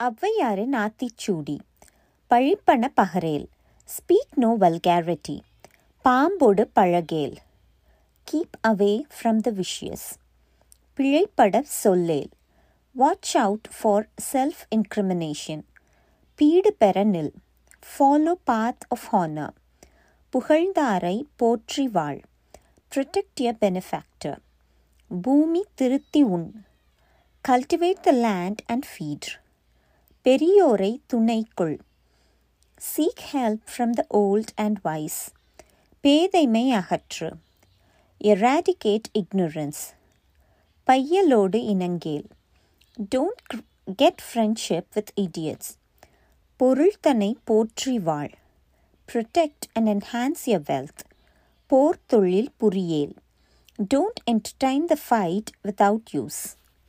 ஔவையாரின் ஆத்திச்சூடி பழிப்பன பகரேல். Speak no vulgarity. பாம்போடு பழகேல். Keep away from the vicious. பிழைப்பட சொல்லேல். Watch out for self incrimination. Bead பெற நில். Follow path of honour. புகழ்ந்தாரை போற்றி வாழ். Protect your benefactor. பூமி திருத்தி உண். Cultivate the land and feed. பெரியோரை துணைக்குள் seek help from the old and wise பேதைமை அகற்று eradicate ignorance பையலோடு இணங்கேல் don't get friendship with idiots பொருள் தன்னை போற்றி வாழ் protect and enhance your wealth போர் தொழில் புரியேல் don't entertain the fight without use